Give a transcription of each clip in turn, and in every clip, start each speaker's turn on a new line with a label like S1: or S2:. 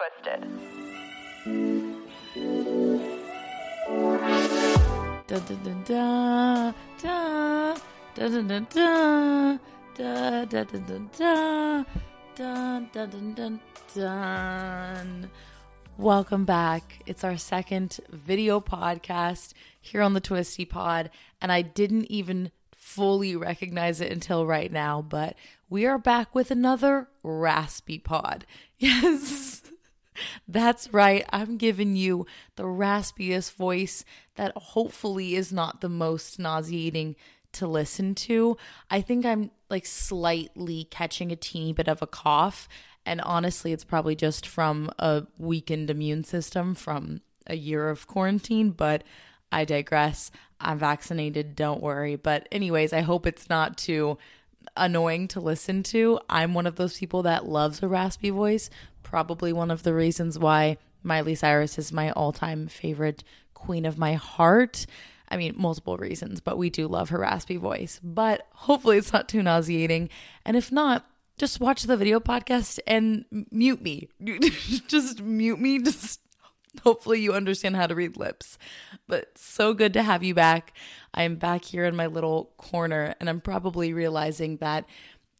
S1: da da da da da da da da da da da da da da Welcome back. It's our second video podcast here on the Twisty Pod, and I didn't even fully recognize it until right now, but we are back with another raspy pod. Yes. That's right. I'm giving you the raspiest voice that hopefully is not the most nauseating to listen to. I think I'm like slightly catching a teeny bit of a cough. And honestly, it's probably just from a weakened immune system from a year of quarantine, but I digress. I'm vaccinated, don't worry. But, anyways, I hope it's not too annoying to listen to. I'm one of those people that loves a raspy voice. Probably one of the reasons why Miley Cyrus is my all time favorite queen of my heart. I mean, multiple reasons, but we do love her raspy voice. But hopefully, it's not too nauseating. And if not, just watch the video podcast and mute me. just mute me. Just hopefully you understand how to read lips. But so good to have you back. I'm back here in my little corner, and I'm probably realizing that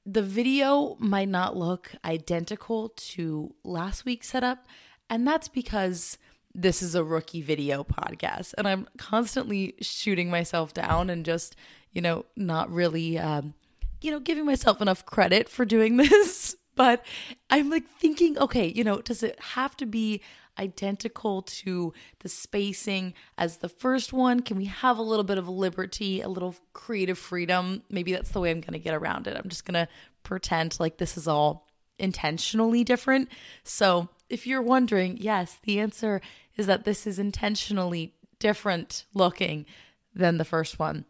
S1: the video might not look identical to last week's setup. And that's because this is a rookie video podcast, and I'm constantly shooting myself down and just, you know, not really, um, you know, giving myself enough credit for doing this. But I'm like thinking, okay, you know, does it have to be identical to the spacing as the first one? Can we have a little bit of liberty, a little creative freedom? Maybe that's the way I'm going to get around it. I'm just going to pretend like this is all intentionally different. So, if you're wondering, yes, the answer is that this is intentionally different looking than the first one.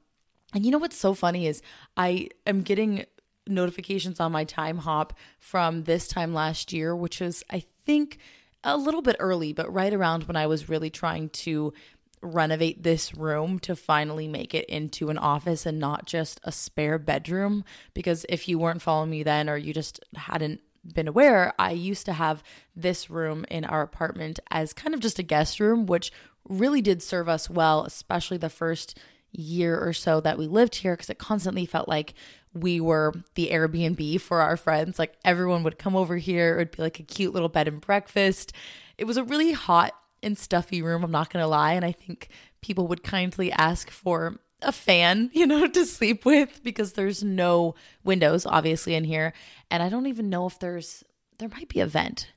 S1: And you know what's so funny is I am getting notifications on my Timehop from this time last year, which was, I think, a little bit early, but right around when I was really trying to renovate this room to finally make it into an office and not just a spare bedroom. Because if you weren't following me then or you just hadn't been aware, I used to have this room in our apartment as kind of just a guest room, which really did serve us well, especially the first year or so that we lived here, because it constantly felt like we were the Airbnb for our friends. Like everyone would come over here, it would be like a cute little bed and breakfast. It was a really hot and stuffy room, I'm not gonna lie. And I think people would kindly ask for a fan, you know, to sleep with because there's no windows obviously in here. And I don't even know if there's, there might be a vent.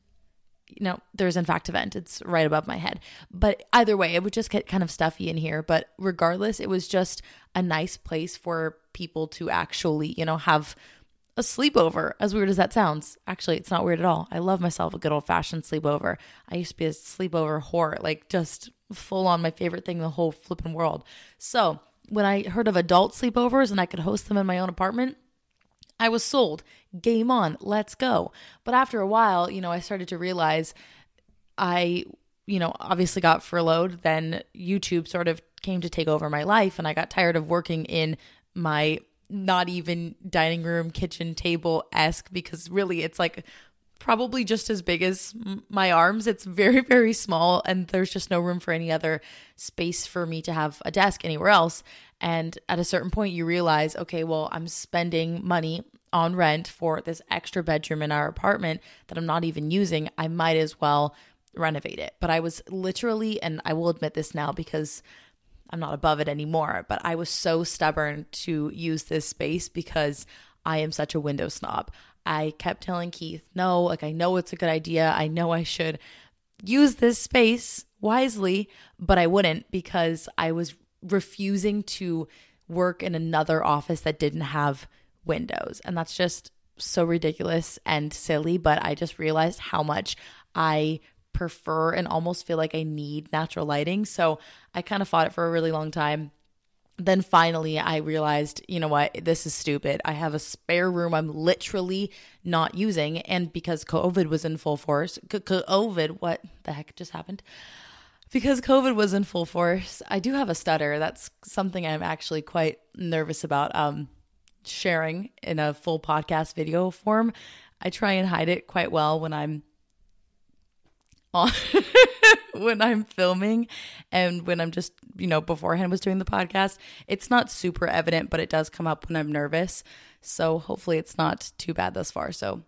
S1: You know, there's in fact a vent. It's right above my head. But either way, it would just get kind of stuffy in here. But regardless, it was just a nice place for people to actually, you know, have a sleepover. As weird as that sounds, actually, it's not weird at all. I love myself a good old fashioned sleepover. I used to be a sleepover whore, like just full on my favorite thing in the whole flipping world. So when I heard of adult sleepovers and I could host them in my own apartment, I was sold. Game on. Let's go. But after a while, you know, I started to realize I, you know, obviously got furloughed. Then YouTube sort of came to take over my life, and I got tired of working in my not even dining room, kitchen table esque because really it's like probably just as big as my arms. It's very, very small, and there's just no room for any other space for me to have a desk anywhere else. And at a certain point, you realize, okay, well, I'm spending money on rent for this extra bedroom in our apartment that I'm not even using. I might as well renovate it. But I was literally, and I will admit this now because I'm not above it anymore, but I was so stubborn to use this space because I am such a window snob. I kept telling Keith, no, like I know it's a good idea. I know I should use this space wisely, but I wouldn't because I was refusing to work in another office that didn't have windows. And that's just so ridiculous and silly, but I just realized how much I prefer and almost feel like I need natural lighting. So I kind of fought it for a really long time then finally I realized, you know what, this is stupid. I have a spare room I'm literally not using. And because COVID was in full force, COVID, what the heck just happened? Because COVID was in full force, I do have a stutter. That's something I'm actually quite nervous about um, sharing in a full podcast video form. I try and hide it quite well when I'm on when I'm filming and when I'm just, you know, beforehand was doing the podcast. It's not super evident, but it does come up when I'm nervous. So hopefully it's not too bad thus far. So,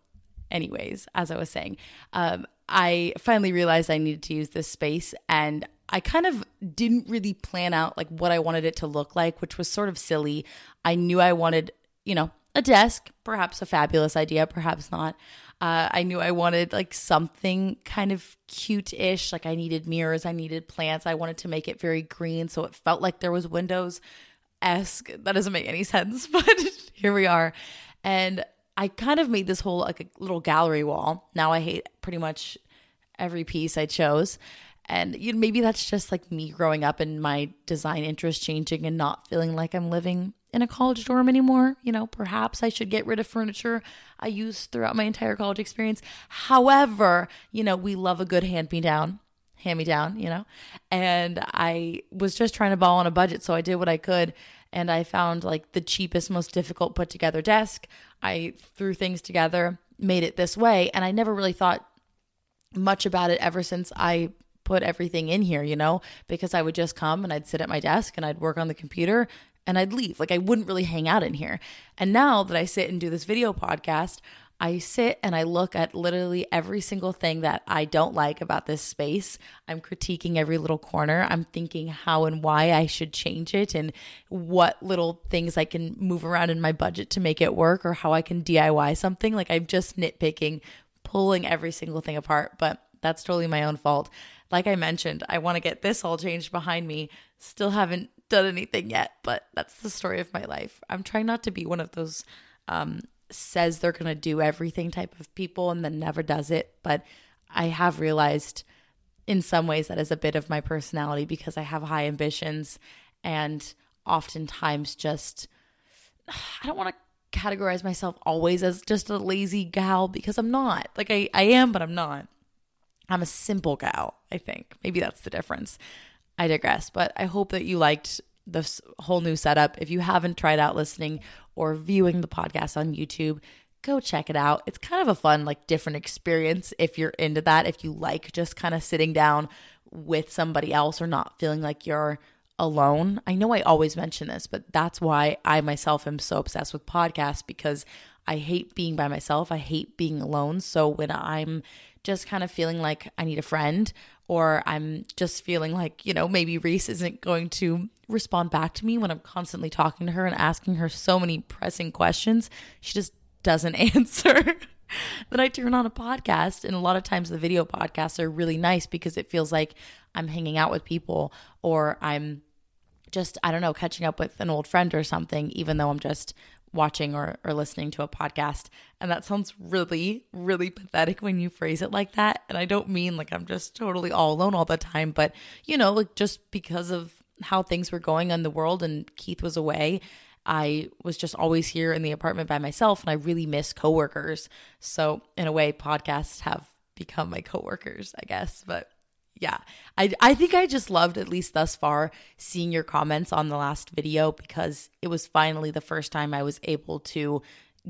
S1: anyways, as I was saying, um, I finally realized I needed to use this space and I kind of didn't really plan out like what I wanted it to look like, which was sort of silly. I knew I wanted, you know, a desk, perhaps a fabulous idea, perhaps not. Uh, I knew I wanted like something kind of cute ish. Like I needed mirrors, I needed plants. I wanted to make it very green so it felt like there was windows esque. That doesn't make any sense, but here we are. And I kind of made this whole like a little gallery wall. Now I hate pretty much every piece I chose. And you know, maybe that's just like me growing up and my design interest changing and not feeling like I'm living in a college dorm anymore. You know, perhaps I should get rid of furniture I used throughout my entire college experience. However, you know, we love a good hand me down, hand me down, you know, and I was just trying to ball on a budget. So I did what I could. And I found like the cheapest, most difficult put together desk. I threw things together, made it this way. And I never really thought much about it ever since I put everything in here, you know, because I would just come and I'd sit at my desk and I'd work on the computer and I'd leave. Like I wouldn't really hang out in here. And now that I sit and do this video podcast, I sit and I look at literally every single thing that I don't like about this space. I'm critiquing every little corner. I'm thinking how and why I should change it and what little things I can move around in my budget to make it work or how I can DIY something. Like I'm just nitpicking, pulling every single thing apart, but that's totally my own fault. Like I mentioned, I want to get this all changed behind me. Still haven't done anything yet, but that's the story of my life. I'm trying not to be one of those um, says they're going to do everything type of people and then never does it. But I have realized in some ways that is a bit of my personality because I have high ambitions and oftentimes just, I don't want to categorize myself always as just a lazy gal because I'm not. Like I, I am, but I'm not. I'm a simple gal, I think. Maybe that's the difference. I digress, but I hope that you liked this whole new setup. If you haven't tried out listening or viewing the podcast on YouTube, go check it out. It's kind of a fun, like different experience if you're into that. If you like just kind of sitting down with somebody else or not feeling like you're alone. I know I always mention this, but that's why I myself am so obsessed with podcasts because I hate being by myself. I hate being alone. So when I'm just kind of feeling like I need a friend or I'm just feeling like, you know, maybe Reese isn't going to respond back to me when I'm constantly talking to her and asking her so many pressing questions. She just doesn't answer. then I turn on a podcast, and a lot of times the video podcasts are really nice because it feels like I'm hanging out with people or I'm just, I don't know, catching up with an old friend or something, even though I'm just watching or, or listening to a podcast. And that sounds really, really pathetic when you phrase it like that. And I don't mean like I'm just totally all alone all the time, but you know, like just because of how things were going in the world and Keith was away I was just always here in the apartment by myself and I really miss coworkers. So, in a way, podcasts have become my coworkers, I guess. But yeah, I, I think I just loved, at least thus far, seeing your comments on the last video because it was finally the first time I was able to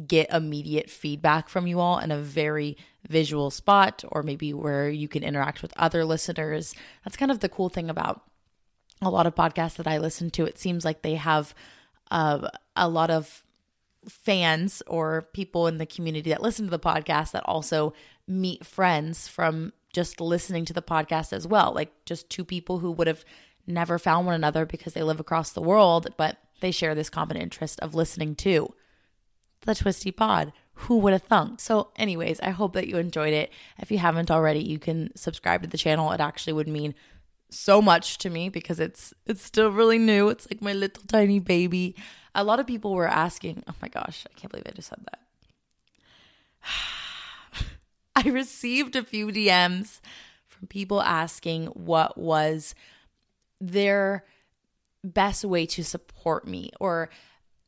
S1: get immediate feedback from you all in a very visual spot or maybe where you can interact with other listeners. That's kind of the cool thing about a lot of podcasts that I listen to. It seems like they have uh, a lot of fans or people in the community that listen to the podcast that also meet friends from just listening to the podcast as well. Like just two people who would have never found one another because they live across the world, but they share this common interest of listening to the Twisty Pod. Who would have thunk? So, anyways, I hope that you enjoyed it. If you haven't already, you can subscribe to the channel. It actually would mean so much to me because it's it's still really new. It's like my little tiny baby. A lot of people were asking, "Oh my gosh, I can't believe I just said that." I received a few DMs from people asking what was their best way to support me or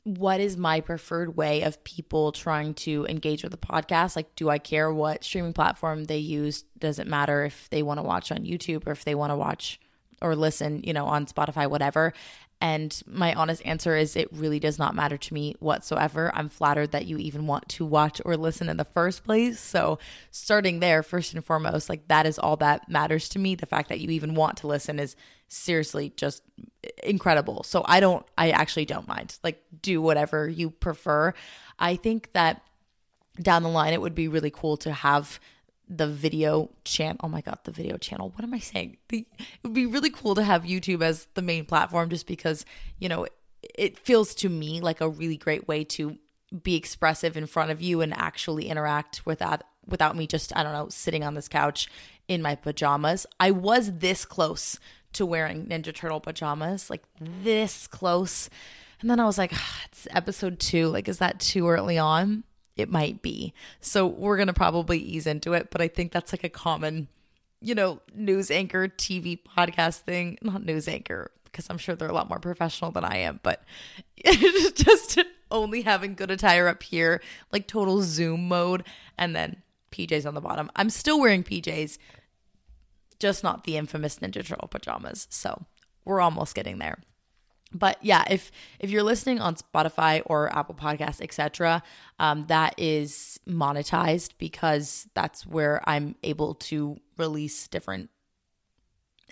S1: what is my preferred way of people trying to engage with the podcast? Like, do I care what streaming platform they use? Does it matter if they want to watch on YouTube or if they want to watch or listen, you know, on Spotify, whatever? And my honest answer is it really does not matter to me whatsoever. I'm flattered that you even want to watch or listen in the first place. So, starting there, first and foremost, like that is all that matters to me. The fact that you even want to listen is seriously just incredible. So, I don't, I actually don't mind. Like, do whatever you prefer. I think that down the line, it would be really cool to have the video channel. Oh my god, the video channel. What am I saying? The, it would be really cool to have YouTube as the main platform, just because you know it, it feels to me like a really great way to be expressive in front of you and actually interact without without me just I don't know sitting on this couch in my pajamas. I was this close to wearing Ninja Turtle pajamas, like this close. And then I was like, ah, it's episode two. Like, is that too early on? It might be. So we're going to probably ease into it, but I think that's like a common, you know, news anchor TV podcast thing. Not news anchor, because I'm sure they're a lot more professional than I am, but just only having good attire up here, like total Zoom mode, and then PJs on the bottom. I'm still wearing PJs, just not the infamous Ninja Turtle pajamas. So we're almost getting there but yeah if if you're listening on spotify or apple podcasts etc um, that is monetized because that's where i'm able to release different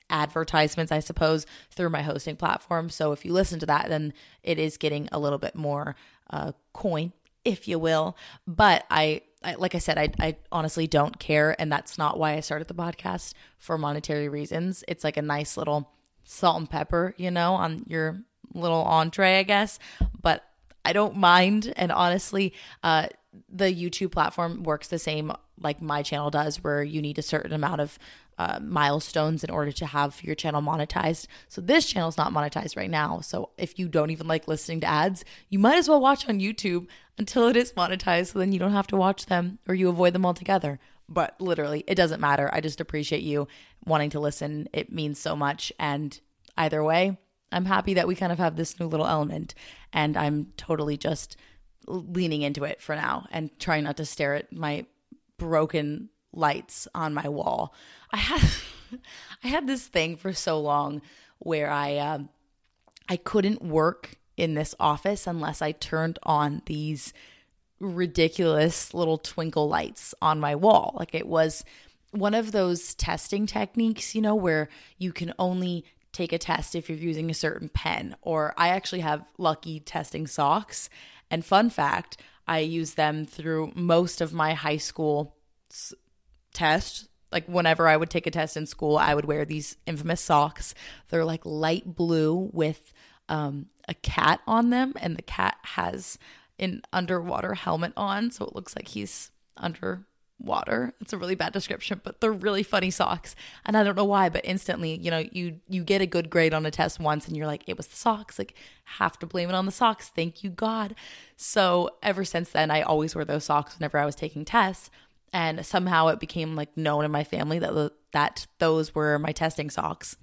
S1: advertisements i suppose through my hosting platform so if you listen to that then it is getting a little bit more uh, coin if you will but i I, like I said, I, I honestly don't care. And that's not why I started the podcast for monetary reasons. It's like a nice little salt and pepper, you know, on your little entree, I guess. But I don't mind. And honestly, uh, the YouTube platform works the same like my channel does, where you need a certain amount of uh, milestones in order to have your channel monetized. So this channel is not monetized right now. So if you don't even like listening to ads, you might as well watch on YouTube until it is monetized. So then you don't have to watch them or you avoid them altogether. But literally, it doesn't matter. I just appreciate you wanting to listen. It means so much. And either way, I'm happy that we kind of have this new little element and I'm totally just leaning into it for now and trying not to stare at my broken lights on my wall. I had I had this thing for so long where I um I couldn't work in this office unless I turned on these ridiculous little twinkle lights on my wall. Like it was one of those testing techniques, you know, where you can only take a test if you're using a certain pen. Or I actually have lucky testing socks. And fun fact, I use them through most of my high school s- test. Like whenever I would take a test in school, I would wear these infamous socks. They're like light blue with um, a cat on them, and the cat has an underwater helmet on, so it looks like he's under water. It's a really bad description, but they're really funny socks. And I don't know why, but instantly, you know, you you get a good grade on a test once and you're like, it was the socks. Like have to blame it on the socks. Thank you God. So ever since then, I always wear those socks whenever I was taking tests. And somehow it became like known in my family that that those were my testing socks.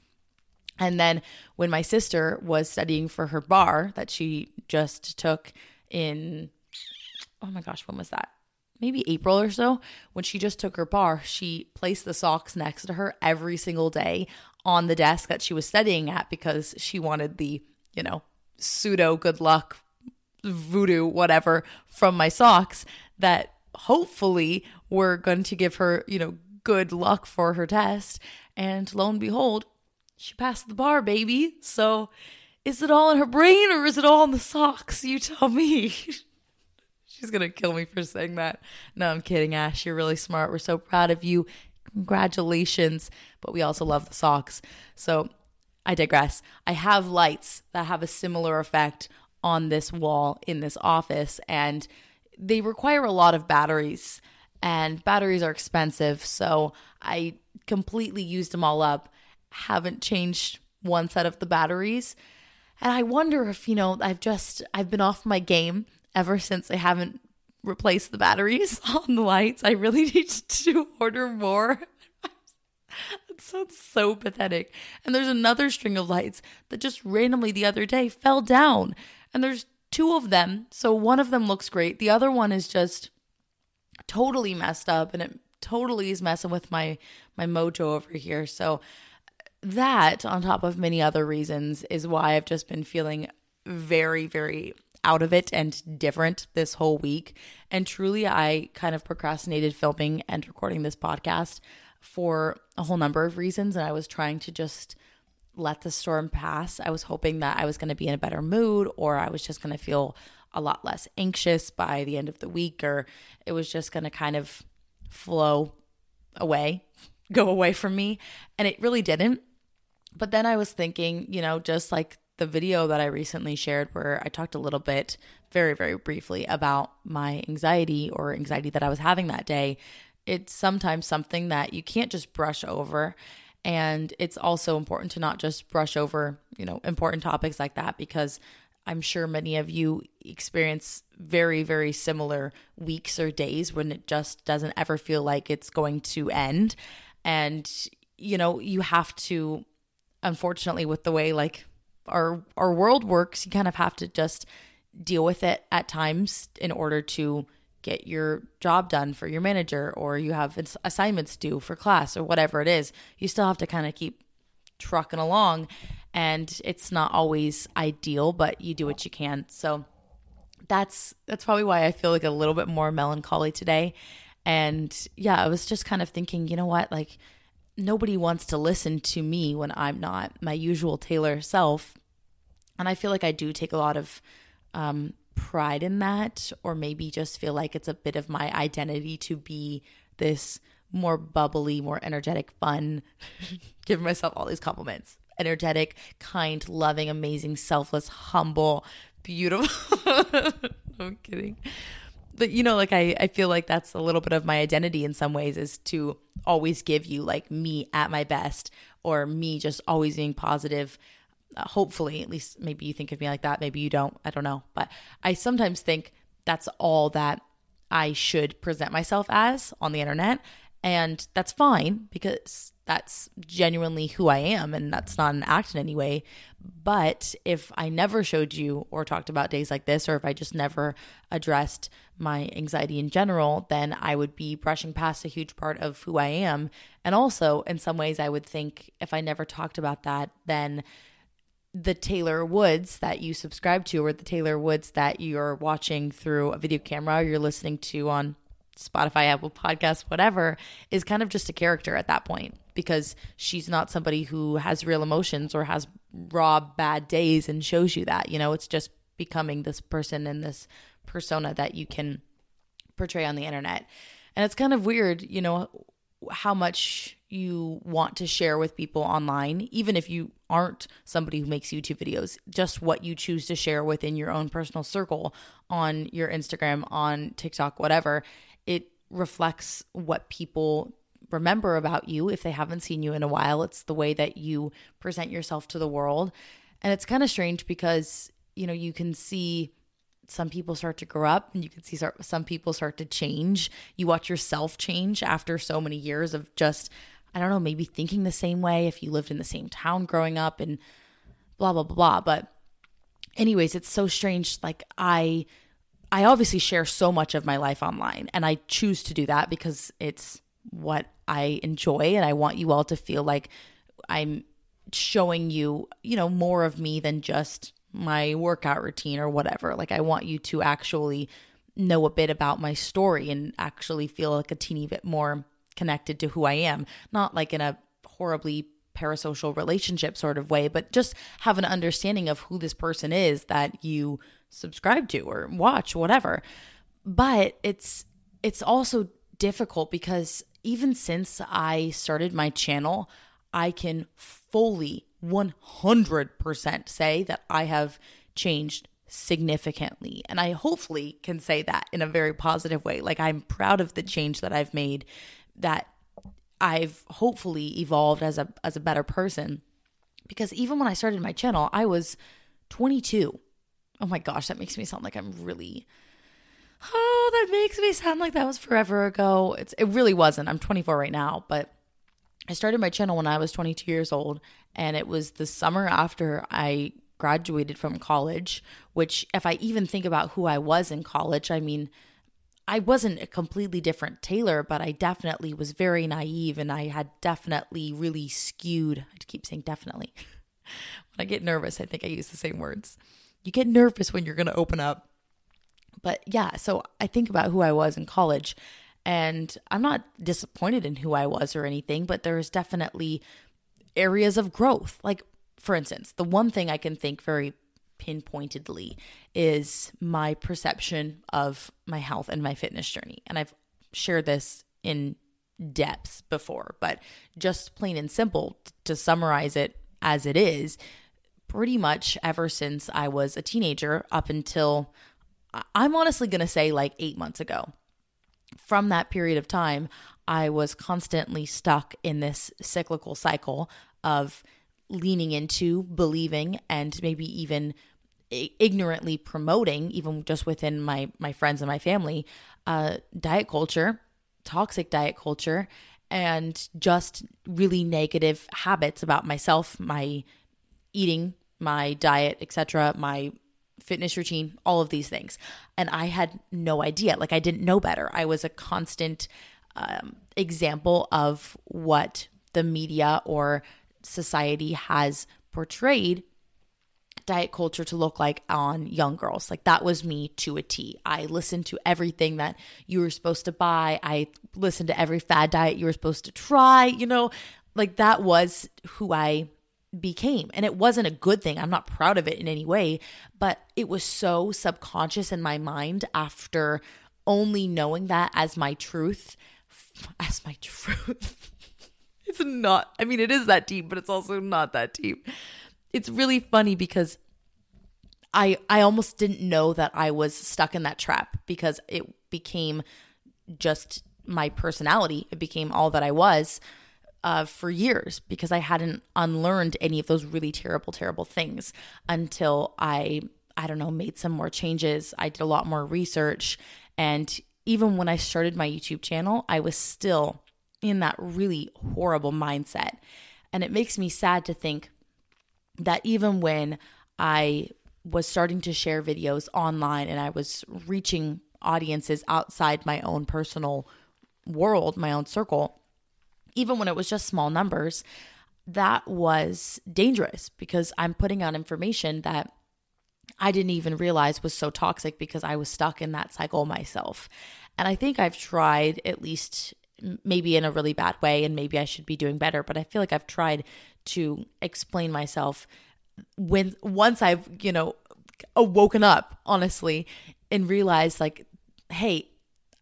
S1: And then when my sister was studying for her bar that she just took in, oh my gosh, when was that? Maybe April or so, when she just took her bar, she placed the socks next to her every single day on the desk that she was studying at because she wanted the, you know, pseudo good luck, voodoo, whatever from my socks that hopefully were going to give her, you know, good luck for her test. And lo and behold, she passed the bar, baby. So is it all in her brain or is it all in the socks? You tell me. She's going to kill me for saying that. No, I'm kidding, Ash. You're really smart. We're so proud of you. Congratulations. But we also love the socks. So I digress. I have lights that have a similar effect on this wall in this office, and they require a lot of batteries, and batteries are expensive. So I completely used them all up haven't changed one set of the batteries. And I wonder if, you know, I've just I've been off my game ever since I haven't replaced the batteries on the lights. I really need to order more. that sounds so pathetic. And there's another string of lights that just randomly the other day fell down. And there's two of them. So one of them looks great. The other one is just totally messed up and it totally is messing with my my mojo over here. So that, on top of many other reasons, is why I've just been feeling very, very out of it and different this whole week. And truly, I kind of procrastinated filming and recording this podcast for a whole number of reasons. And I was trying to just let the storm pass. I was hoping that I was going to be in a better mood or I was just going to feel a lot less anxious by the end of the week, or it was just going to kind of flow away, go away from me. And it really didn't. But then I was thinking, you know, just like the video that I recently shared where I talked a little bit, very, very briefly about my anxiety or anxiety that I was having that day. It's sometimes something that you can't just brush over. And it's also important to not just brush over, you know, important topics like that because I'm sure many of you experience very, very similar weeks or days when it just doesn't ever feel like it's going to end. And, you know, you have to unfortunately with the way like our our world works, you kind of have to just deal with it at times in order to get your job done for your manager or you have assignments due for class or whatever it is. You still have to kind of keep trucking along and it's not always ideal, but you do what you can. So that's that's probably why I feel like a little bit more melancholy today. And yeah, I was just kind of thinking, you know what? Like nobody wants to listen to me when I'm not my usual Taylor self. And I feel like I do take a lot of um, pride in that, or maybe just feel like it's a bit of my identity to be this more bubbly, more energetic, fun, giving myself all these compliments. Energetic, kind, loving, amazing, selfless, humble, beautiful. I'm kidding but you know like I, I feel like that's a little bit of my identity in some ways is to always give you like me at my best or me just always being positive uh, hopefully at least maybe you think of me like that maybe you don't i don't know but i sometimes think that's all that i should present myself as on the internet and that's fine because that's genuinely who I am and that's not an act in any way. But if I never showed you or talked about days like this, or if I just never addressed my anxiety in general, then I would be brushing past a huge part of who I am. And also, in some ways, I would think if I never talked about that, then the Taylor Woods that you subscribe to, or the Taylor Woods that you're watching through a video camera, or you're listening to on Spotify, Apple Podcasts, whatever, is kind of just a character at that point because she's not somebody who has real emotions or has raw bad days and shows you that. You know, it's just becoming this person and this persona that you can portray on the internet. And it's kind of weird, you know, how much you want to share with people online, even if you aren't somebody who makes YouTube videos, just what you choose to share within your own personal circle on your Instagram, on TikTok, whatever it reflects what people remember about you if they haven't seen you in a while. It's the way that you present yourself to the world. And it's kind of strange because, you know, you can see some people start to grow up and you can see some people start to change. You watch yourself change after so many years of just I don't know, maybe thinking the same way if you lived in the same town growing up and blah, blah, blah, blah. But, anyways, it's so strange. Like, I. I obviously share so much of my life online, and I choose to do that because it's what I enjoy, and I want you all to feel like I'm showing you, you know, more of me than just my workout routine or whatever. Like, I want you to actually know a bit about my story and actually feel like a teeny bit more connected to who I am, not like in a horribly parasocial relationship sort of way, but just have an understanding of who this person is that you subscribe to or watch, whatever. But it's it's also difficult because even since I started my channel, I can fully 100% say that I have changed significantly. And I hopefully can say that in a very positive way. Like I'm proud of the change that I've made that I've hopefully evolved as a as a better person. Because even when I started my channel, I was 22. Oh my gosh, that makes me sound like I'm really Oh, that makes me sound like that was forever ago. It's it really wasn't. I'm 24 right now, but I started my channel when I was 22 years old and it was the summer after I graduated from college, which if I even think about who I was in college, I mean, I wasn't a completely different Taylor, but I definitely was very naive and I had definitely really skewed. I keep saying definitely. when I get nervous, I think I use the same words. You get nervous when you're going to open up. But yeah, so I think about who I was in college and I'm not disappointed in who I was or anything, but there's definitely areas of growth. Like, for instance, the one thing I can think very pinpointedly is my perception of my health and my fitness journey. And I've shared this in depth before, but just plain and simple to summarize it as it is, pretty much ever since I was a teenager up until I'm honestly going to say like eight months ago. From that period of time, I was constantly stuck in this cyclical cycle of leaning into, believing, and maybe even ignorantly promoting, even just within my my friends and my family, uh, diet culture, toxic diet culture, and just really negative habits about myself, my eating, my diet, etc., my fitness routine, all of these things. And I had no idea. Like I didn't know better. I was a constant um, example of what the media or society has portrayed diet culture to look like on young girls. Like that was me to a T. I listened to everything that you were supposed to buy. I listened to every fad diet you were supposed to try, you know, like that was who I became. And it wasn't a good thing. I'm not proud of it in any way, but it was so subconscious in my mind after only knowing that as my truth, as my truth. it's not, I mean, it is that deep, but it's also not that deep it's really funny because I I almost didn't know that I was stuck in that trap because it became just my personality. It became all that I was uh, for years because I hadn't unlearned any of those really terrible, terrible things until I I don't know made some more changes. I did a lot more research, and even when I started my YouTube channel, I was still in that really horrible mindset, and it makes me sad to think that even when I was starting to share videos online and I was reaching audiences outside my own personal world, my own circle, even when it was just small numbers, that was dangerous because I'm putting out information that I didn't even realize was so toxic because I was stuck in that cycle myself. And I think I've tried at least maybe in a really bad way and maybe I should be doing better, but I feel like I've tried to explain myself when once I've, you know, woken up, honestly, and realized like, hey,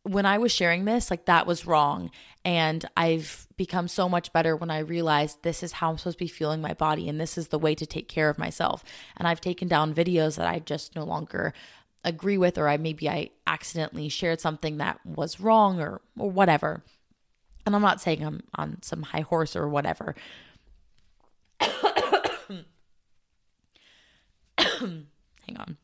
S1: when I was sharing this, like that was wrong. And I've become so much better when I realized this is how I'm supposed to be feeling my body and this is the way to take care of myself. And I've taken down videos that I just no longer agree with or I maybe I accidentally shared something that was wrong or or whatever. And I'm not saying I'm on some high horse or whatever, hang on.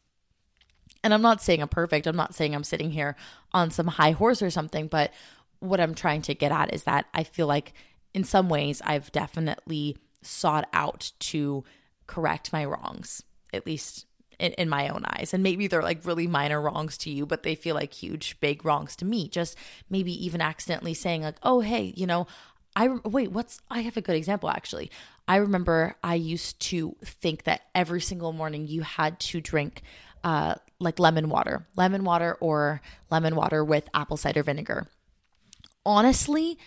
S1: And I'm not saying I'm perfect. I'm not saying I'm sitting here on some high horse or something, but what I'm trying to get at is that I feel like in some ways, I've definitely sought out to correct my wrongs, at least in, in, my own eyes. And maybe they're like really minor wrongs to you, but they feel like huge, big wrongs to me. Just maybe even accidentally saying, like, oh, hey, you know, I wait, what's I have a good example actually. I remember I used to think that every single morning you had to drink uh, like lemon water, lemon water or lemon water with apple cider vinegar. Honestly,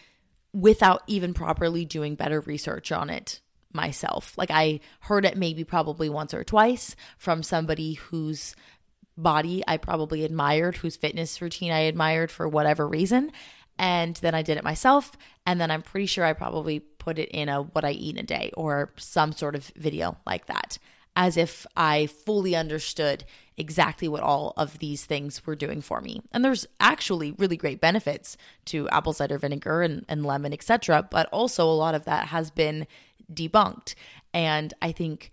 S1: without even properly doing better research on it myself. Like I heard it maybe probably once or twice from somebody whose body I probably admired, whose fitness routine I admired for whatever reason. And then I did it myself. And then I'm pretty sure I probably put it in a what I eat in a day or some sort of video like that, as if I fully understood exactly what all of these things were doing for me. And there's actually really great benefits to apple cider vinegar and, and lemon, etc. But also a lot of that has been debunked. And I think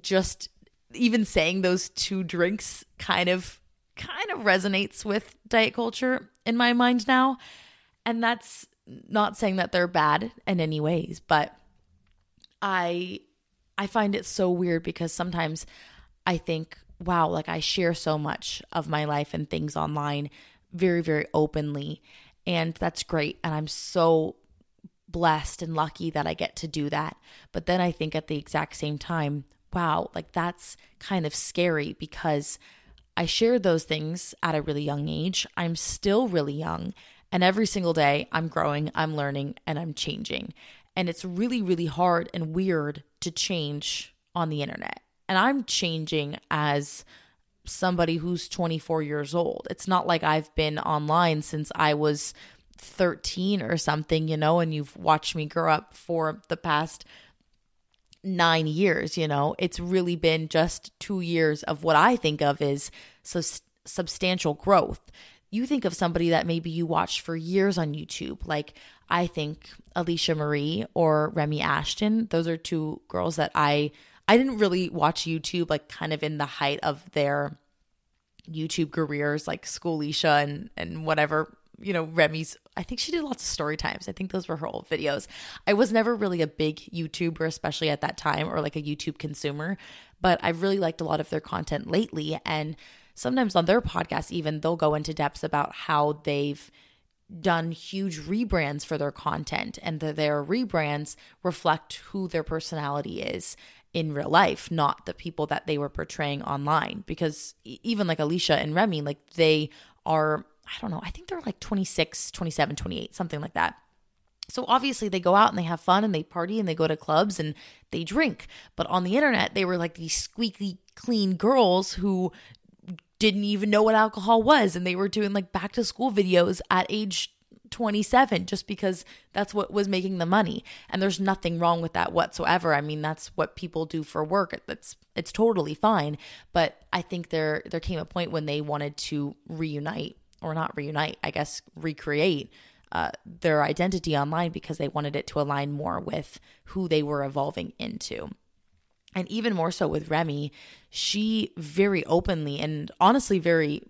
S1: just even saying those two drinks kind of kind of resonates with diet culture in my mind now. And that's not saying that they're bad in any ways, but I I find it so weird because sometimes I think, wow, like I share so much of my life and things online very, very openly. And that's great. And I'm so blessed and lucky that I get to do that. But then I think at the exact same time, wow, like that's kind of scary because I shared those things at a really young age. I'm still really young. And every single day, I'm growing, I'm learning, and I'm changing. And it's really, really hard and weird to change on the internet. And I'm changing as somebody who's 24 years old. It's not like I've been online since I was 13 or something, you know, and you've watched me grow up for the past nine years, you know, it's really been just two years of what I think of is so substantial growth. You think of somebody that maybe you watched for years on YouTube, like I think Alisha Marie or Remi Ashten. Those are two girls that I I didn't really watch YouTube like kind of in the height of their YouTube careers, like Schoolisha and and whatever you know, Remi's. I think she did lots of story times. I think those were her old videos. I was never really a big YouTuber, especially at that time, or like a YouTube consumer, but I've really liked a lot of their content lately. And sometimes on their podcast, even they'll go into depths about how they've done huge rebrands for their content and that their rebrands reflect who their personality is in real life, not the people that they were portraying online. Because even like Alisha and Remi, like they are I don't know, I think they're like 26, 27, 28, something like that. So obviously they go out and they have fun and they party and they go to clubs and they drink. But on the internet, they were like these squeaky clean girls who didn't even know what alcohol was and they were doing like back to school videos at age 27 just because that's what was making the money. And there's nothing wrong with that whatsoever. I mean that's what people do for work. That's it's totally fine. But i think there there came a point when they wanted to reunite or not reunite, I guess recreate uh, their identity online because they wanted it to align more with who they were evolving into. And even more so with Remi, she very openly and honestly very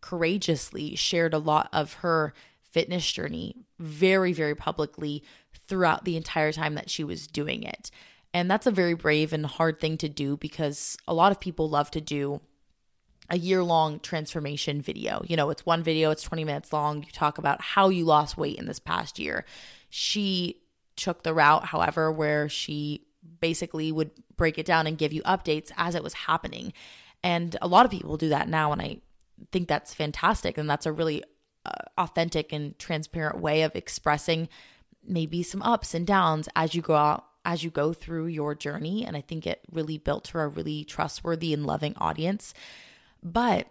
S1: courageously shared a lot of her fitness journey very, very publicly throughout the entire time that she was doing it. And that's a very brave and hard thing to do because a lot of people love to do a year long transformation video. You know, it's one video, it's 20 minutes long. You talk about how you lost weight in this past year. She took the route, however, where she basically would break it down and give you updates as it was happening. And a lot of people do that now. And I think that's fantastic. And that's a really Uh, authentic and transparent way of expressing maybe some ups and downs as you go out as you go through your journey. And i think it really built her a really trustworthy and loving audience. But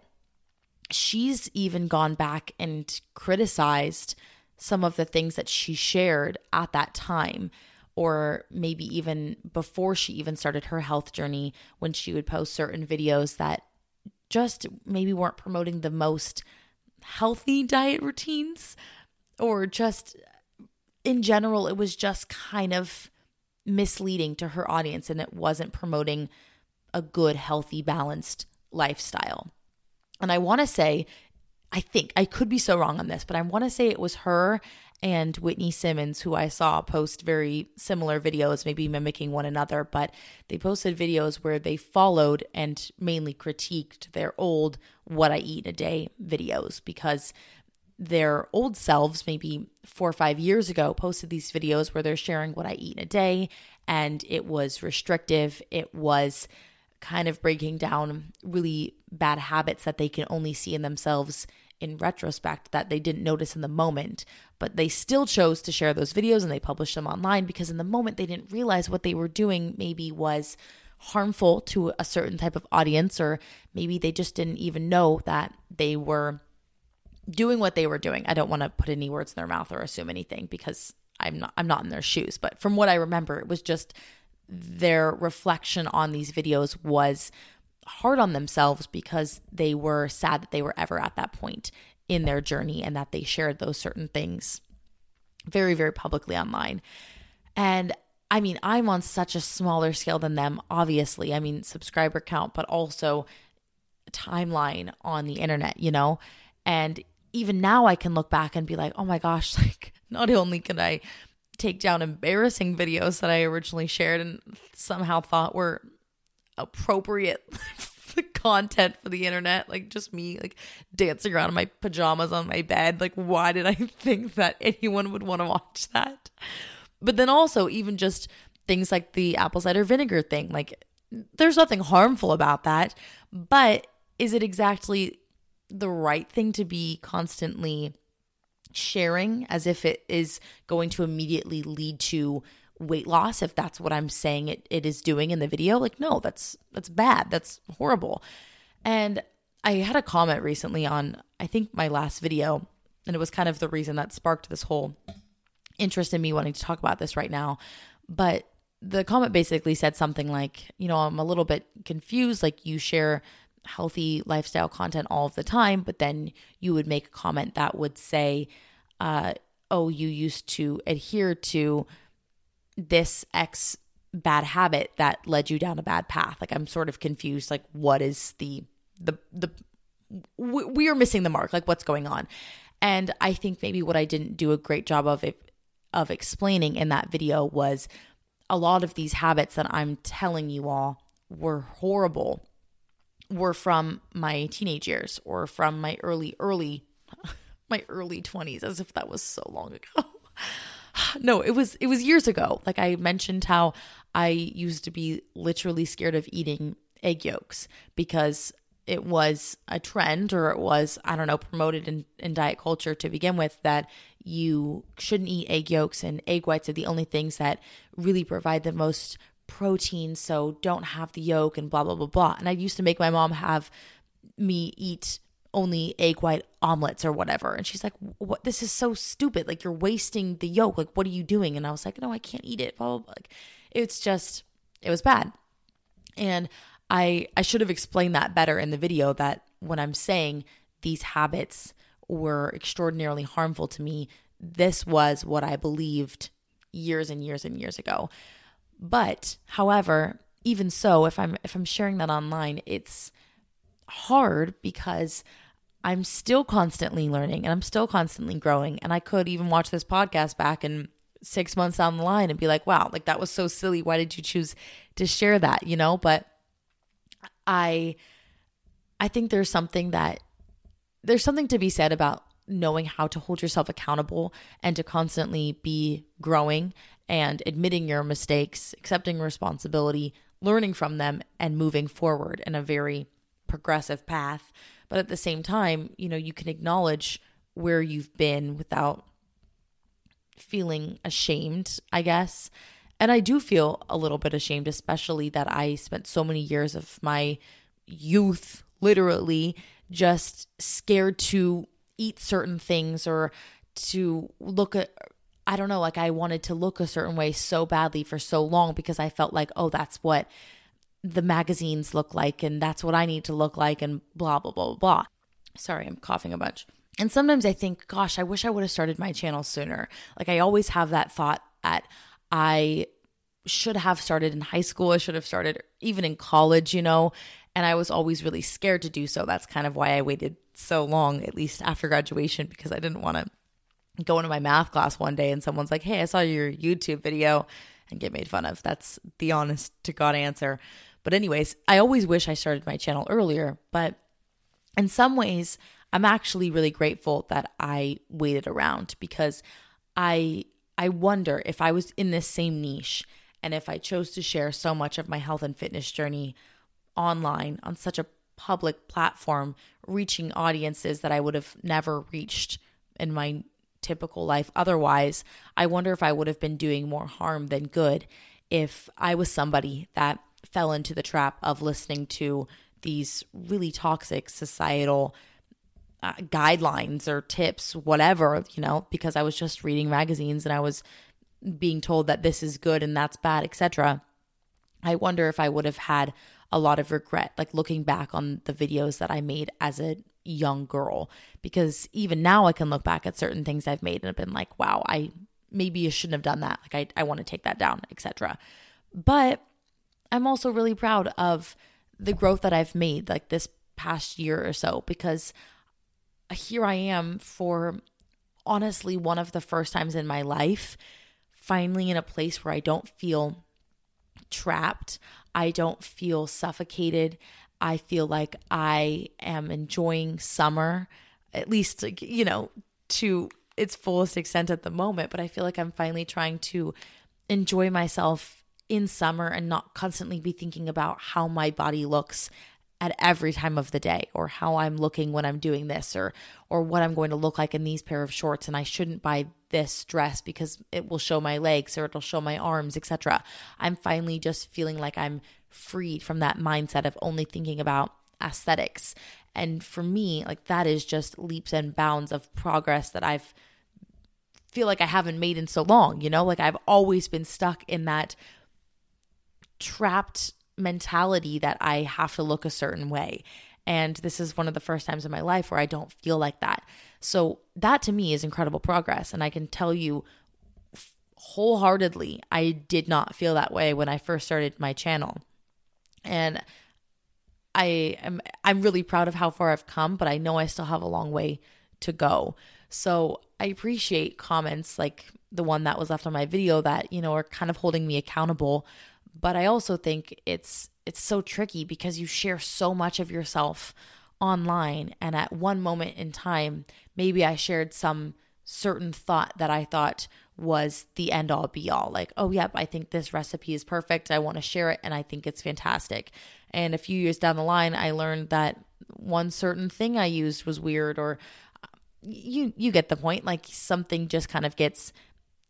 S1: she's even gone back and criticized some of the things that she shared at that time or maybe even before she even started her health journey when she would post certain videos that just maybe weren't promoting the most healthy diet routines or just in general it was just kind of misleading to her audience and it wasn't promoting a good healthy balanced lifestyle. And I want to say, I think I could be so wrong on this, but I want to say it was her and Whitney Simmons, who I saw post very similar videos, maybe mimicking one another, but they posted videos where they followed and mainly critiqued their old What I Eat in a Day videos because their old selves, maybe four or five years ago, posted these videos where they're sharing what I eat in a day, and it was restrictive. It was kind of breaking down really bad habits that they can only see in themselves in retrospect that they didn't notice in the moment, but they still chose to share those videos and they published them online because in the moment they didn't realize what they were doing maybe was harmful to a certain type of audience, or maybe they just didn't even know that they were doing what they were doing. I don't want to put any words in their mouth or assume anything because I'm not I'm not in their shoes, but from what I remember, it was just their reflection on these videos was hard on themselves because they were sad that they were ever at that point in their journey and that they shared those certain things very very publicly online. And I mean, I'm on such a smaller scale than them, obviously. I mean, subscriber count, but also timeline on the internet, you know? And even now I can look back and be like, oh my gosh, like not only can I take down embarrassing videos that I originally shared and somehow thought were appropriate content for the internet, like just me like dancing around in my pajamas on my bed. Like, why did I think that anyone would want to watch that? But then also, even just things like the apple cider vinegar thing, like, there's nothing harmful about that. But is it exactly the right thing to be constantly sharing as if it is going to immediately lead to weight loss if that's what I'm saying it, it is doing in the video. Like, no, that's that's bad. That's horrible. And I had a comment recently on I think my last video, and it was kind of the reason that sparked this whole interest in me wanting to talk about this right now. But the comment basically said something like, you know, I'm a little bit confused. Like, you share healthy lifestyle content all of the time, but then you would make a comment that would say, uh, oh, you used to adhere to this X bad habit that led you down a bad path. Like I'm sort of confused. Like what is the the the we are missing the mark. Like what's going on? And I think maybe what I didn't do a great job of it, of explaining in that video was a lot of these habits that I'm telling you all were horrible were from my teenage years or from my early early my early 20s as if that was so long ago. no, it was it was years ago. Like I mentioned how I used to be literally scared of eating egg yolks because it was a trend or it was i don't know promoted in, in diet culture to begin with that you shouldn't eat egg yolks and egg whites are the only things that really provide the most protein, so don't have the yolk and blah, blah, blah, blah. And I used to make my mom have me eat only egg white omelets or whatever. And she's like, What this is so stupid. Like you're wasting the yolk. Like, what are you doing? And I was like, No, I can't eat it. Blah, blah, blah. Like it's just it was bad. And I I should have explained that better in the video that when I'm saying these habits were extraordinarily harmful to me, this was what I believed years and years and years ago. But however, even so, if I'm if I'm sharing that online, it's hard because I'm still constantly learning and I'm still constantly growing. And I could even watch this podcast back and six months down the line and be like, wow, like that was so silly. Why did you choose to share that? You know, but I I think there's something that there's something to be said about knowing how to hold yourself accountable and to constantly be growing and admitting your mistakes, accepting responsibility, learning from them, and moving forward in a very progressive path. But at the same time, you know, you can acknowledge where you've been without feeling ashamed, I guess. And I do feel a little bit ashamed, especially that I spent so many years of my youth literally just scared to eat certain things or to look at I don't know, like I wanted to look a certain way so badly for so long because I felt like, oh, that's what the magazines look like and that's what I need to look like and blah, blah, blah, blah. Sorry, I'm coughing a bunch. And sometimes I think, gosh, I wish I would have started my channel sooner. Like I always have that thought that I should have started in high school. I should have started even in college, you know, and I was always really scared to do so. That's kind of why I waited so long, at least after graduation, because I didn't want to go into my math class one day and someone's like, Hey, I saw your YouTube video and get made fun of. That's the honest to God answer. But, anyways, I always wish I started my channel earlier, but in some ways, I'm actually really grateful that I waited around because I I wonder if I was in this same niche and if I chose to share so much of my health and fitness journey online on such a public platform, reaching audiences that I would have never reached in my typical life. Otherwise, I wonder if I would have been doing more harm than good if I was somebody that fell into the trap of listening to these really toxic societal uh, guidelines or tips, whatever, you know, because I was just reading magazines and I was being told that this is good and that's bad, etc. I wonder if I would have had a lot of regret, like looking back on the videos that I made as a young girl, because even now I can look back at certain things I've made and have been like, wow, I maybe shouldn't have done that. Like I, I want to take that down, etc. But I'm also really proud of the growth that I've made like this past year or so because here I am for honestly one of the first times in my life finally in a place where I don't feel trapped. I don't feel suffocated. I feel like I am enjoying summer, at least, you know, to its fullest extent at the moment. But I feel like I'm finally trying to enjoy myself in summer and not constantly be thinking about how my body looks at every time of the day or how I'm looking when I'm doing this or or what I'm going to look like in these pair of shorts and I shouldn't buy this dress because it will show my legs or it'll show my arms, etc. I'm finally just feeling like I'm freed from that mindset of only thinking about aesthetics. And for me, like that is just leaps and bounds of progress that I've feel like I haven't made in so long, you know? Like I've always been stuck in that trapped mentality that I have to look a certain way. And this is one of the first times in my life where I don't feel like that. So, that to me is incredible progress. And I can tell you wholeheartedly, I did not feel that way when I first started my channel. And I am I'm really proud of how far I've come, but I know I still have a long way to go. So, I appreciate comments like the one that was left on my video that, you know, are kind of holding me accountable but I also think it's it's so tricky because you share so much of yourself online and at one moment in time maybe I shared some certain thought that I thought was the end all be all. Like oh yep I think this recipe is perfect. I want to share it and I think it's fantastic. And a few years down the line I learned that one certain thing I used was weird or you you get the point. Like something just kind of gets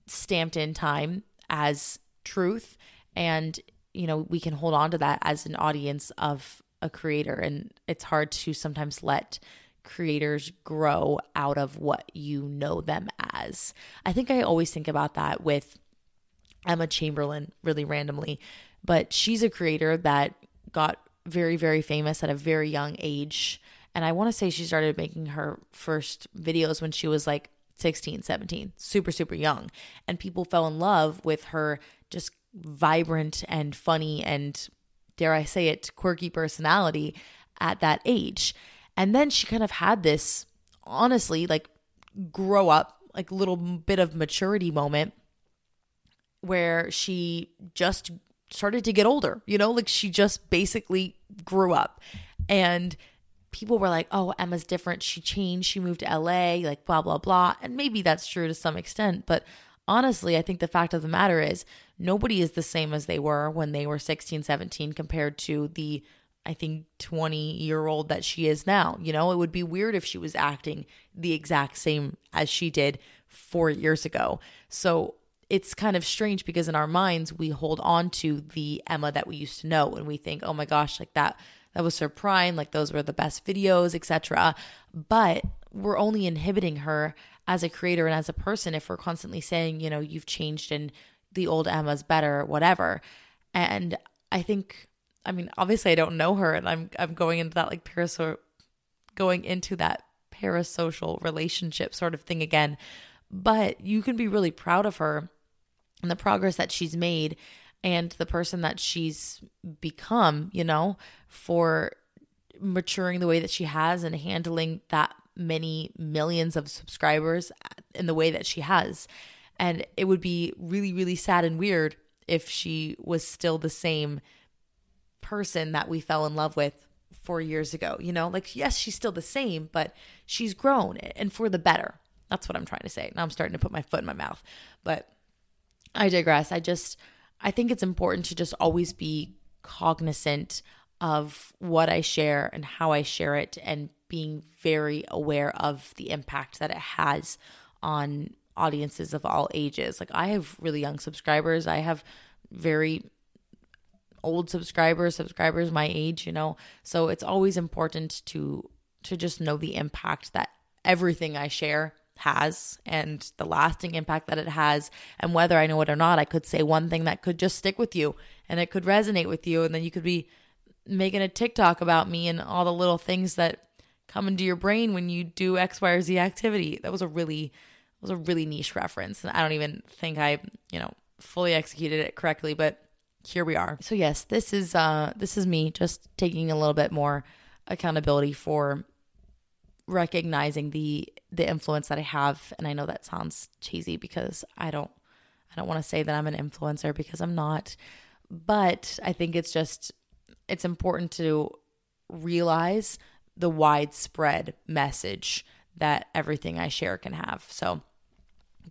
S1: stamped in time as truth and you know we can hold on to that as an audience of a creator. And it's hard to sometimes let creators grow out of what you know them as. I think i always think about that with emma chamberlain really randomly but she's a creator that got very very famous at a very young age. And i want to say she started making her first videos when she was like 16 17 super super young. And people fell in love with her just vibrant and funny and dare I say it, quirky personality at that age. And then she kind of had this, honestly, like grow up, like little bit of maturity moment where she just started to get older, you know, like she just basically grew up. And people were like, oh, Emma's different. She changed. She moved to LA, like blah, blah, blah. And maybe that's true to some extent. But honestly, I think the fact of the matter is nobody is the same as they were when they were 16, 17 compared to the I think 20 year old that she is now. You know, it would be weird if she was acting the exact same as she did 4 years ago. So, it's kind of strange because in our minds we hold on to the Emma that we used to know and we think, "Oh my gosh, like that that was her prime, like those were the best videos, etc." But we're only inhibiting her as a creator and as a person if we're constantly saying, you know, you've changed and the old Emma's better, whatever. And I think, I mean, obviously I don't know her, and I'm I'm going into that like parasocial, going into that parasocial relationship sort of thing again. But you can be really proud of her and the progress that she's made and the person that she's become, you know, for maturing the way that she has and handling that many millions of subscribers in the way that she has. And it would be really, really sad and weird if she was still the same person that we fell in love with four years ago. You know, like, yes, she's still the same, but she's grown and for the better. That's what I'm trying to say. Now I'm starting to put my foot in my mouth, but I digress. I just, I think it's important to just always be cognizant of what I share and how I share it and being very aware of the impact that it has on audiences of all ages. Like I have really young subscribers. I have very old subscribers, subscribers my age, you know. So it's always important to to just know the impact that everything I share has and the lasting impact that it has and whether I know it or not, I could say one thing that could just stick with you and it could resonate with you and then you could be making a TikTok about me and all the little things that come into your brain when you do X, Y, or Z activity. That was a really was a really niche reference. And I don't even think I, you know, fully executed it correctly, but here we are. So yes, this is uh this is me just taking a little bit more accountability for recognizing the the influence that I have and I know that sounds cheesy because I don't I don't want to say that I'm an influencer because I'm not but I think it's just it's important to realize the widespread message that everything I share can have. So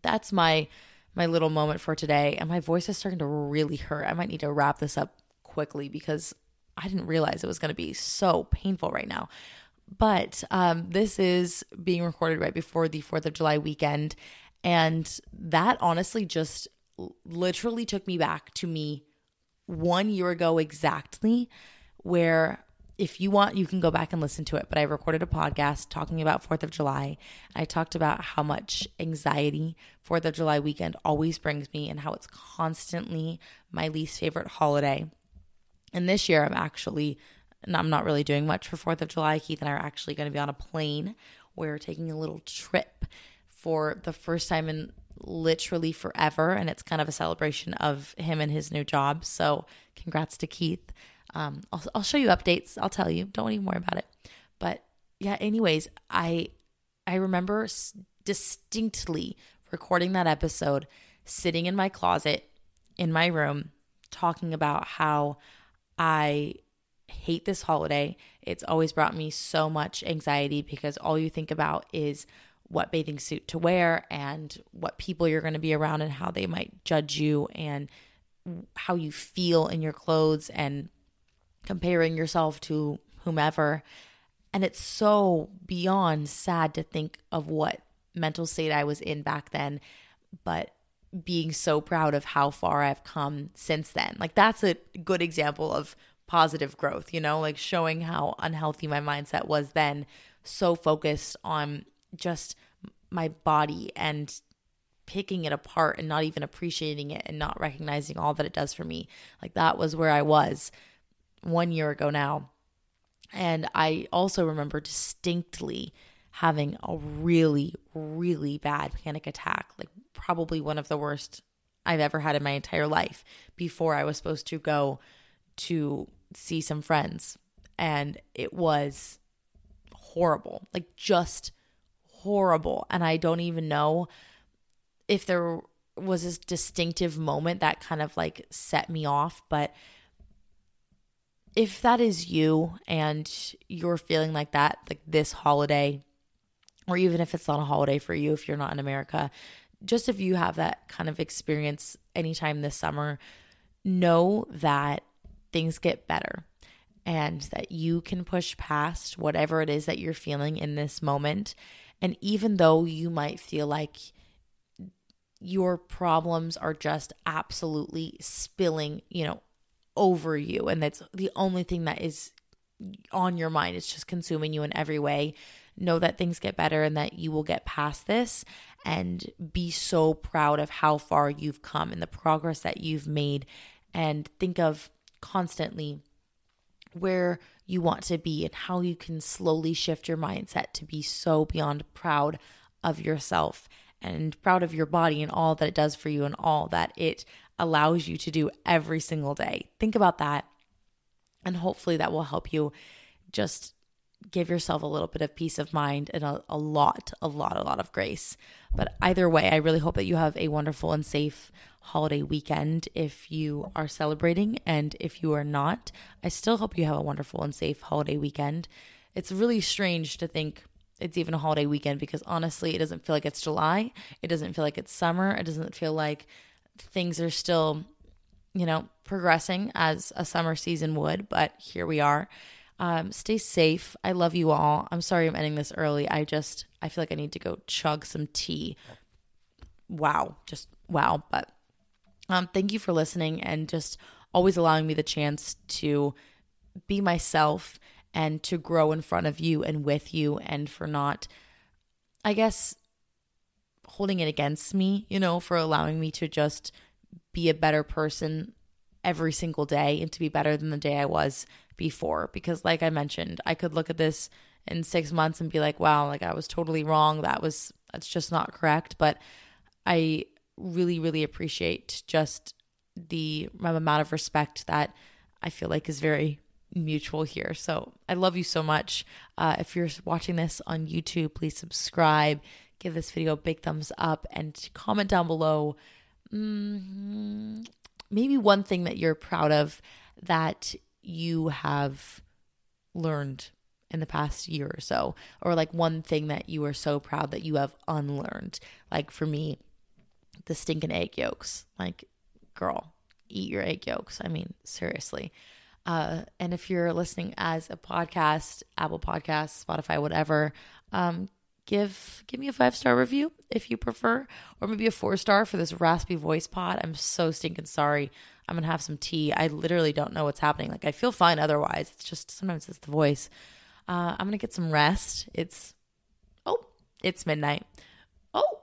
S1: that's my my little moment for today. And my voice is starting to really hurt. I might need to wrap this up quickly because I didn't realize it was going to be so painful right now. But um, this is being recorded right before the 4th of July weekend. And that honestly just literally took me back to me one year ago exactly, where if you want, you can go back and listen to it. But I recorded a podcast talking about 4th of July. I talked about how much anxiety 4th of July weekend always brings me and how it's constantly my least favorite holiday. And this year, I'm actually, I'm not really doing much for 4th of July. Keith and I are actually going to be on a plane. We're taking a little trip for the first time in literally forever. And it's kind of a celebration of him and his new job. So, congrats to Keith. Um, I'll, I'll show you updates. I'll tell you. Don't even worry about it. But yeah, anyways, I I remember distinctly recording that episode, sitting in my closet in my room, talking about how I hate this holiday. It's always brought me so much anxiety because all you think about is what bathing suit to wear and what people you're going to be around and how they might judge you and how you feel in your clothes and comparing yourself to whomever. And it's so beyond sad to think of what mental state I was in back then, but being so proud of how far I've come since then. Like, that's a good example of positive growth, you know, like showing how unhealthy my mindset was then, so focused on just my body and picking it apart and not even appreciating it and not recognizing all that it does for me. Like, that was where I was one year ago now. And I also remember distinctly having a really, really bad panic attack, like probably one of the worst I've ever had in my entire life before I was supposed to go to see some friends. And it was horrible, like just horrible. And I don't even know if there was this distinctive moment that kind of like set me off, but if that is you and you're feeling like that, like this holiday, or even if it's not a holiday for you, if you're not in America, just if you have that kind of experience anytime this summer, know that things get better and that you can push past whatever it is that you're feeling in this moment. And even though you might feel like your problems are just absolutely spilling, you know, over you and that's the only thing that is on your mind. It's just consuming you in every way. Know that things get better and that you will get past this and be so proud of how far you've come and the progress that you've made and think of constantly where you want to be and how you can slowly shift your mindset to be so beyond proud of yourself and proud of your body and all that it does for you and all that it allows you to do every single day. Think about that. And hopefully that will help you just give yourself a little bit of peace of mind and a, a lot, a lot, a lot of grace. But either way, I really hope that you have a wonderful and safe holiday weekend if you are celebrating. And if you are not, I still hope you have a wonderful and safe holiday weekend. It's really strange to think it's even a holiday weekend because honestly, it doesn't feel like it's July. It doesn't feel like it's summer. It doesn't feel like things are still, you know, progressing as a summer season would. But here we are. Um, stay safe. I love you all. I'm sorry I'm ending this early. I just, I feel like I need to go chug some tea. Wow. Just wow. But um, thank you for listening and just always allowing me the chance to be myself and to grow in front of you and with you and for not, I guess, holding it against me, you know, for allowing me to just be a better person every single day and to be better than the day I was before. Because, like I mentioned, I could look at this in six months and be like, wow, like I was totally wrong. That was, that's just not correct. But I really, really appreciate just the amount of respect that I feel like is very mutual here. So I love you so much. Uh, if you're watching this on YouTube, please subscribe, give this video a big thumbs up, and comment down below mm, maybe one thing that you're proud of that you have learned in the past year or so, or like one thing that you are so proud that you have unlearned. Like for me, the stinking egg yolks. Like, girl, eat your egg yolks. I mean, seriously. Uh, and if you're listening as a podcast, Apple Podcasts, Spotify, whatever, um, give give me a five star review if you prefer, or maybe a four star for this raspy voice pod. I'm so stinking sorry. I'm gonna have some tea. I literally don't know what's happening. Like I feel fine otherwise. It's just sometimes it's the voice. Uh, I'm gonna get some rest. It's oh, it's midnight. Oh,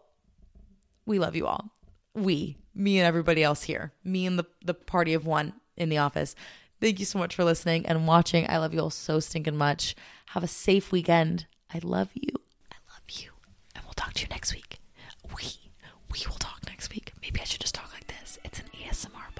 S1: we love you all. We, me and everybody else here, me and the the party of one in the office. Thank you so much for listening and watching. I love you all so stinking much. Have a safe weekend. I love you talk to you next week. We we will talk next week. Maybe I should just talk like this. It's an ASMR